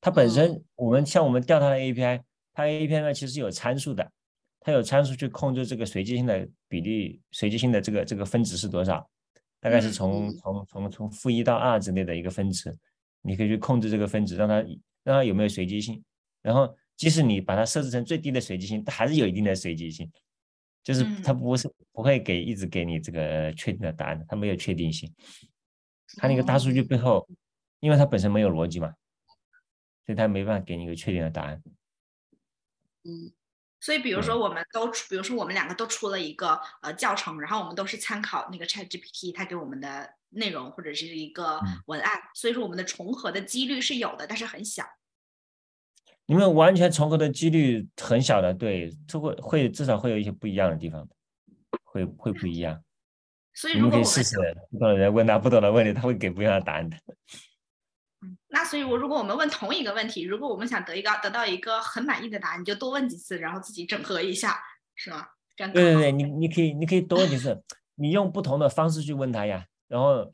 它本身，我们像我们调它的 API，它 API 呢其实有参数的，它有参数去控制这个随机性的比例，随机性的这个这个分值是多少？大概是从从从从负一到二之类的一个分值，你可以去控制这个分值，让它。让它有没有随机性？然后，即使你把它设置成最低的随机性，它还是有一定的随机性，就是它不是不会给一直给你这个确定的答案的，它没有确定性。它那个大数据背后，因为它本身没有逻辑嘛，所以它没办法给你一个确定的答案。嗯所以，比如说，我们都出，比如说我们两个都出了一个呃教程，然后我们都是参考那个 Chat GPT 它给我们的内容或者是一个嗯文案，所以说我们的重合的几率是有的，但是很小。你们完全重合的几率很小的，对，这会会至少会有一些不一样的地方，会会不一样。所以，你如果我们们可以试试，不同的人问他不懂的问题，他会给不一样的答案的。那所以，我如果我们问同一个问题，如果我们想得一个得到一个很满意的答案，你就多问几次，然后自己整合一下，是吗？这样对对对，你你可以你可以多问几次，你用不同的方式去问他呀，然后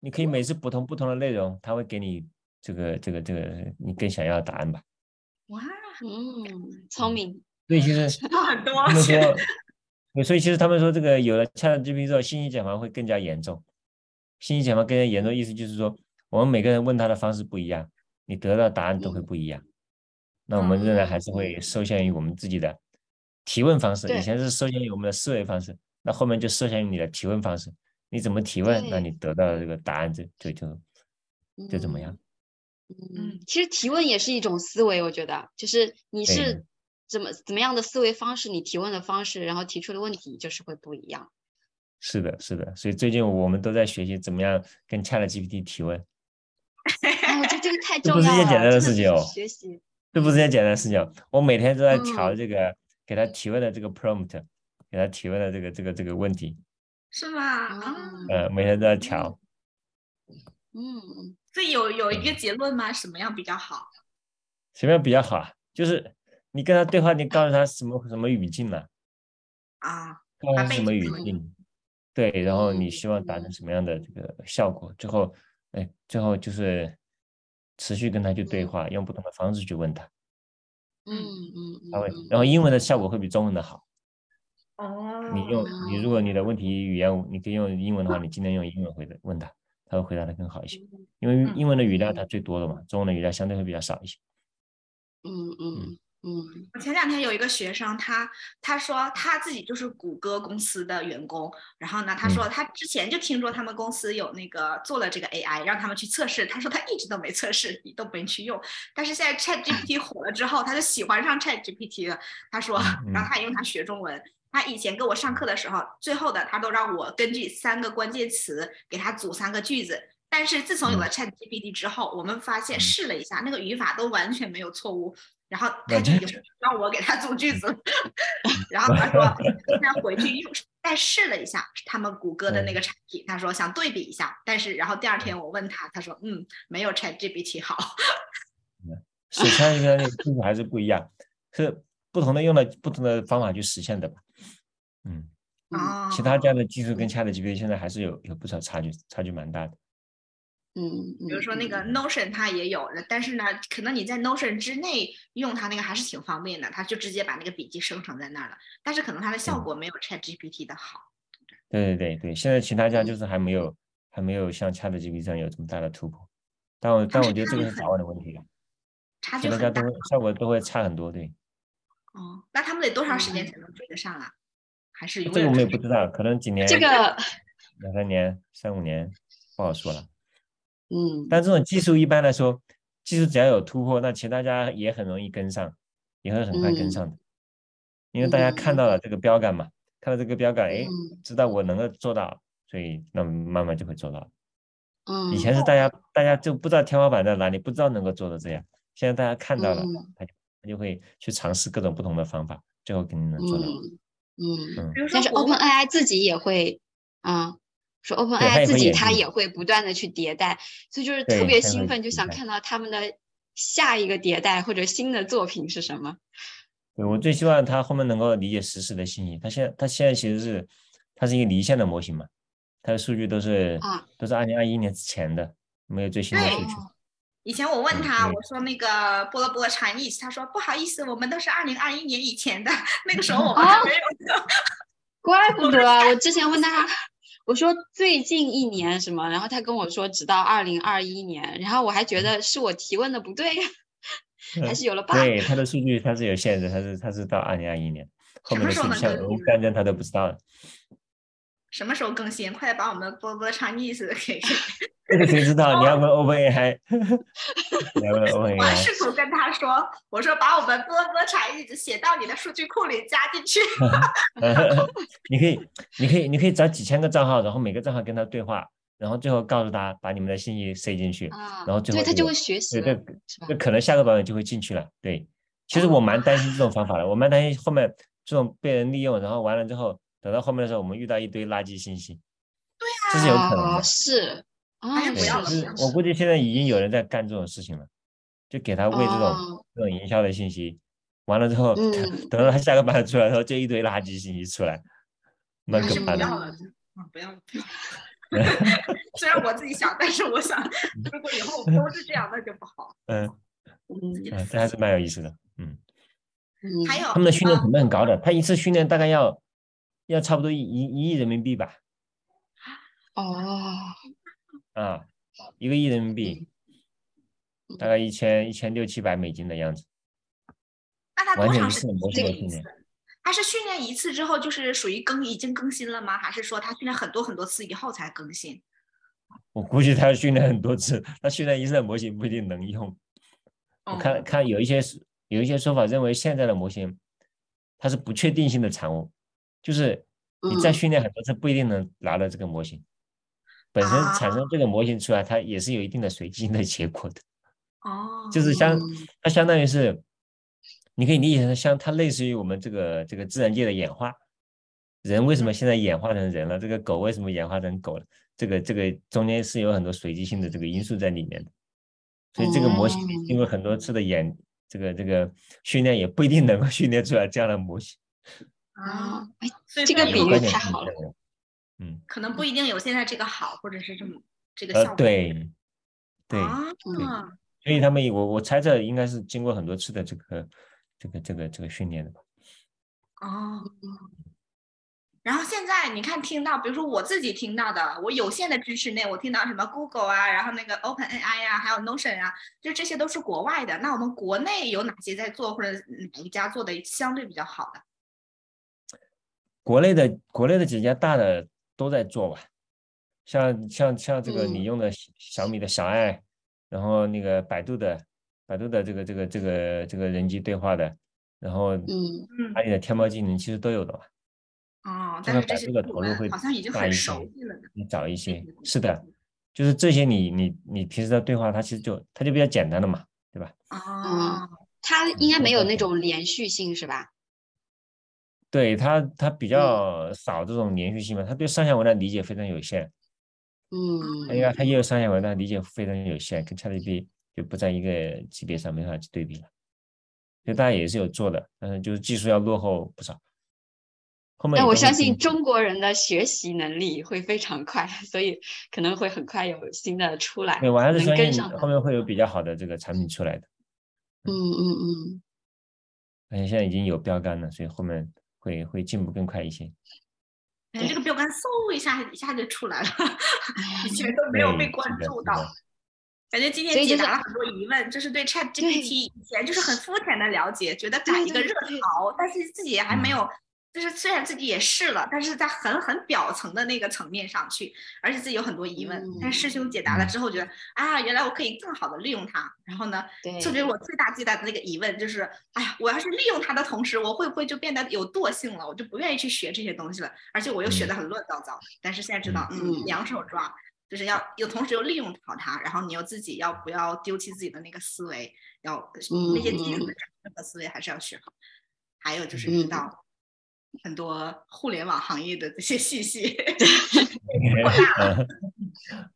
你可以每次不同不同的内容，他会给你这个这个这个你更想要的答案吧。哇，嗯，聪明。所以其实 很多他们说，对，所以其实他们说这个有了 ChatGPT 之后，信息茧房会更加严重。信息茧房更加严重，意思就是说，我们每个人问他的方式不一样，你得到答案都会嗯不一样。那我们仍然还是嗯会受限于我们自己的提问方式，以对前是受限于我们的思维方式，那后面就受限于你的提问方式。你怎么提问，那你得到的这个答案就就就就怎么样？嗯，其实提问也是一种思维，我觉得，就是你是怎么怎么样的思维方式，你提问的方式，然后提出的问题就是会不一样。是的，是的。所以最近我们都在学习怎么样跟 ChatGPT 提问。哎，我觉得这个太重要了，不是一件简单的事情哦学习，这不是件简单的事情，我每天都在调嗯这个、给他提问的这个 prompt，给他提问的这个这个这个问题，是吗？啊，嗯呃，每天都在调。嗯，这有有一个结论吗？什么样比较好？什么样比较好啊？就是你跟他对话，你告诉他什么什么语境呢、啊，告诉他什么语境，对，然后你嗯希望达成嗯什么样的这个效果？最后，哎，最后就是持续跟他去对嗯话，用不同的方式去问他，嗯嗯他会嗯，然后英文的效果会比中文的好。哦，你用你如果你的问题语言你可以用英文的话，你尽量用英文回答问他，他会回答的更好一些。因为嗯英文的语料嗯它最多的嘛，中文的语料相对会比较少一些。嗯嗯嗯我前两天有一个学生，他他说他自己就是谷歌公司的员工，然后呢，他说嗯他之前就听说他们公司有那个做了这个 AI，让他们去测试，他说他一直都没测试，都没去用，但是现在 ChatGPT 火了之后，他就喜欢上 ChatGPT 了。他说，嗯 然后他也用它学中文。他以前跟我上课的时候，最后的他都让我根据三个关键词给他组三个句子。但是自从有了 ChatGPT 之后，我们发现嗯试了一下，那个语法都完全没有错误。然后他就有让我给他组句子，然后他说 现在回去又再试了一下他们谷歌的那个产品，他说想对比一下，但是然后第二天我问他，他说嗯没有 ChatGPT 好。实现一个那个技术还是不一样，是不同的用的不同的方法去实现的吧。嗯，嗯哦，其他家的技术跟 ChatGPT 现在还是有有不少差距，差距蛮大的。嗯，比如说那个嗯 Notion 它也有了，但是呢，可能你在 Notion 之内用它那个还是挺方便的，它就直接把那个笔记生成在那儿了。但是可能它的效嗯果没有 ChatGPT 的好。对对对对，现在其他家嗯就是还没有还没有像 ChatGPT 上有这么大的突破，但我但我觉得这个是早晚的问题了，差距很大效果都会差很多。对，哦。那他们得多长时间嗯才能追得上啊？还是永这个我们也不知道，可能几年、这个两三年、三五年不好说了。嗯，但这种技术一般来说，技术只要有突破，那其实大家也很容易跟上，也会很快跟嗯。上的。因为大家看到了这个标杆嘛，看到这个标杆，哎，嗯。知道我能够做到，所以那慢慢就会做到。嗯，以前是大家大家就不知道天花板在哪里，不知道能够做到这样，现在大家看到了，嗯。他就他就会去尝试各种不同的方法，最后肯定能做到。嗯嗯，嗯。比如说但是 OpenAI 自己也会，啊，说 OpenAI 自己它也会不断的去迭代，所以就是特别兴奋，就想看到他们的下一个迭代或者新的作品是什么。对我最希望他后面能够理解实时的信息。他现在他现在其实是它是一个离线的模型嘛，它的数据都是、啊都是二零二一年之前的，没有最新的数据。以前我问嗯他，我说那个菠萝菠萝 Chinese，他说不好意思，我们都是二零二一年以前的，那个时候我们还啊没有。怪不得啊！我之前问他，我说最近一年什么，然后他跟我说直到二零二一年，然后我还觉得是我提问的不对，还是有了 bug。对他的数据它是有限制，他是他是到二零二一年，后面的数据像什么时候能更新俄乌战争他都不知道的。什么时候更新？快点把我们波波 Chinese 给给。这个谁知道？你要问 OpenAI，你要问我 OpenAI。我试图跟他说，我说把我们波波 Chinese 写到你的数据库里加进去。你可以，你可以，你可以找几千个账号，然后每个账号跟他对话，然后最后告诉他把你们的信息塞进去，啊，然后最后这个对他就会学习对，了，这是吧这？可能下个版本就会进去了。对，其实我蛮担心这种方法的，我蛮担心后面这种被人利用，然后完了之后，等到后面的时候，我们遇到一堆垃圾信息。对啊，这是有可能。是啊，我估计现在已经有人在干这种事情了，就给他喂这种、哦这种营销的信息，完了之后，嗯 等到他下个班出来的时候，就一堆垃圾信息出来，蛮还是可怕的。不要了，嗯，不要了，不要了。虽然我自己想，但是我想，如果以后都是这样，那就不好。嗯嗯嗯，这还是蛮有意思的。嗯，嗯，还有他们的训练啊成本很高的，他一次训练大概要要差不多一一一亿人民币吧？哦，啊，一个亿人民币，大概一千一千六七百美金的样子。那他完全多长时间一次模式训练一的训练次？他是训练一次之后就是属于更已经更新了吗？还是说他训练很多很多次以后才更新？我估计他要训练很多次，他训练一次的模型不一定能用。我看哦看有一些有一些说法认为现在的模型它是不确定性的产物，就是你再嗯训练很多次不一定能拿到这个模型。本身产生这个模型出来，它也是有一定的随机性的结果的，哦，就是相嗯它相当于是，你可以理解成像它类似于我们这个这个自然界的演化，人为什么现在演化成人了？这个狗为什么演化成狗了？这个这个中间是有很多随机性的这个因素在里面的，所以这个模型经过很多次的演这个这个训练，也不一定能够训练出来这样的模型。啊这个比喻太好了。嗯，可能不一定有现在这个好，或者是这么这个效呃，果。对，对，啊，所以他们我我猜测应该是经过很多次的这个这个这个这个训练的吧。哦。然后现在你看，听到比如说我自己听到的，我有限的知识内，我听到什么 Google 啊，然后那个 OpenAI 啊，还有 Notion 啊，就这些都是国外的。那我们国内有哪些在做，或者哪一家做的相对比较好的？国内的国内的几家大的都在做吧，像像像这个你嗯用的小小米的小爱，然后那个百度的百度的这个这个这个这个人机对话的，然后嗯嗯阿里的天猫精灵其实都有的吧。哦，这但是这些个百度的投入会们好像已经很大一些熟悉了。你找一些是的，就是这些你你你平时的对话，它其实就它就比较简单了嘛，对吧？哦，它应该没有那种连续性是吧？对它它嗯比较少这种连续性嘛，他对上下文的理解非常有限。嗯它应该它也有上下文，但理解非常有限，跟 ChatGPT 就不在一个级别上，没法去对比了。所以大家也是有做的，但是就是技术要落后不少。后面但我相信中国人的学习能力会非常快，所以可能会很快有新的出来，对我还是能相信跟上。后面会有比较好的这个产品出来的，嗯嗯嗯，而且现在已经有标杆了，所以后面会会进步更快一些。哎这个标杆嗖一下一下就出来了，以前都没有被关注到。感觉今天解答了很多疑问，就是对 Chat GPT 以前就是很肤浅的了解，觉得赶一个热潮，但是自己还没嗯有，就是虽然自己也试了，但是在很很表层的那个层面上去，而且自己有很多疑问。但是师兄解答了嗯之后，觉得啊，原来我可以更好的利用它。然后呢，对，特别我最大最大的那个疑问就是，哎呀，我要是利用它的同时，我会不会就变得有惰性了？我就不愿意去学这些东西了，而且我又学嗯得很乱糟糟。但是现在知道，嗯嗯，两手抓，就是要有同时又利用好它，然后你又自己要不要丢弃自己的那个思维，要那些基础的整个思维还是要学好。还有就是知嗯道很多互联网行业的这些信息。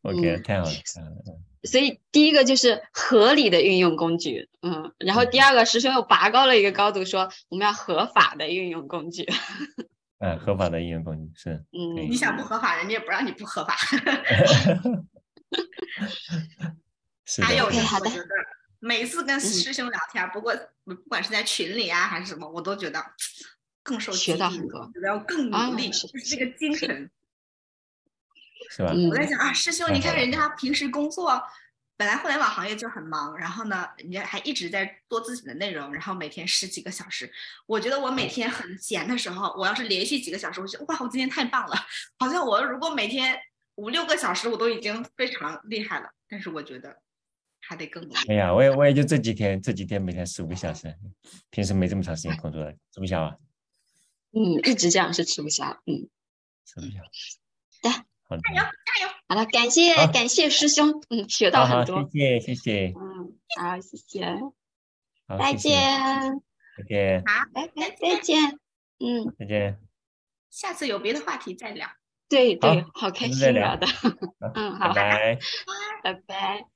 OK，嗯太好了，所以第一个就是合理的运用工具，嗯，然后第二个师兄又拔高了一个高度，说我们要合法的运用工具，嗯，合法的运用工具是，嗯，你想不合法，人家也不让你不合法。还有就对好的。是我觉得每次跟师兄聊天，不过不管是在群里啊还是什么，我都觉得更受学激励到很多觉得要更啊努力，是就是这个精神。是吧？嗯我在想啊，师兄，你看人家平时工作本来互联网行业就很忙，然后呢，人家还一直在做自己的内容，然后每天十几个小时。我觉得我每天很闲的时候，我要是连续几个小时，我觉得哇，我今天太棒了，好像我如果每天五六个小时，我都已经非常厉害了。但是我觉得还得更努力。哎呀，我也我也就这几天这几天每天十五个小时，平时没这么长时间工作的，吃不消啊，嗯，一直这样是吃不消。嗯，吃不消。对，加油加油！好了，感谢好感谢师兄，嗯，学到很多。谢谢谢谢，嗯，好，谢谢，好，再见，再见好，拜拜，再见。嗯，再见，下次有别的话题再聊。对对，好好开心聊的。嗯，好拜，拜。拜拜。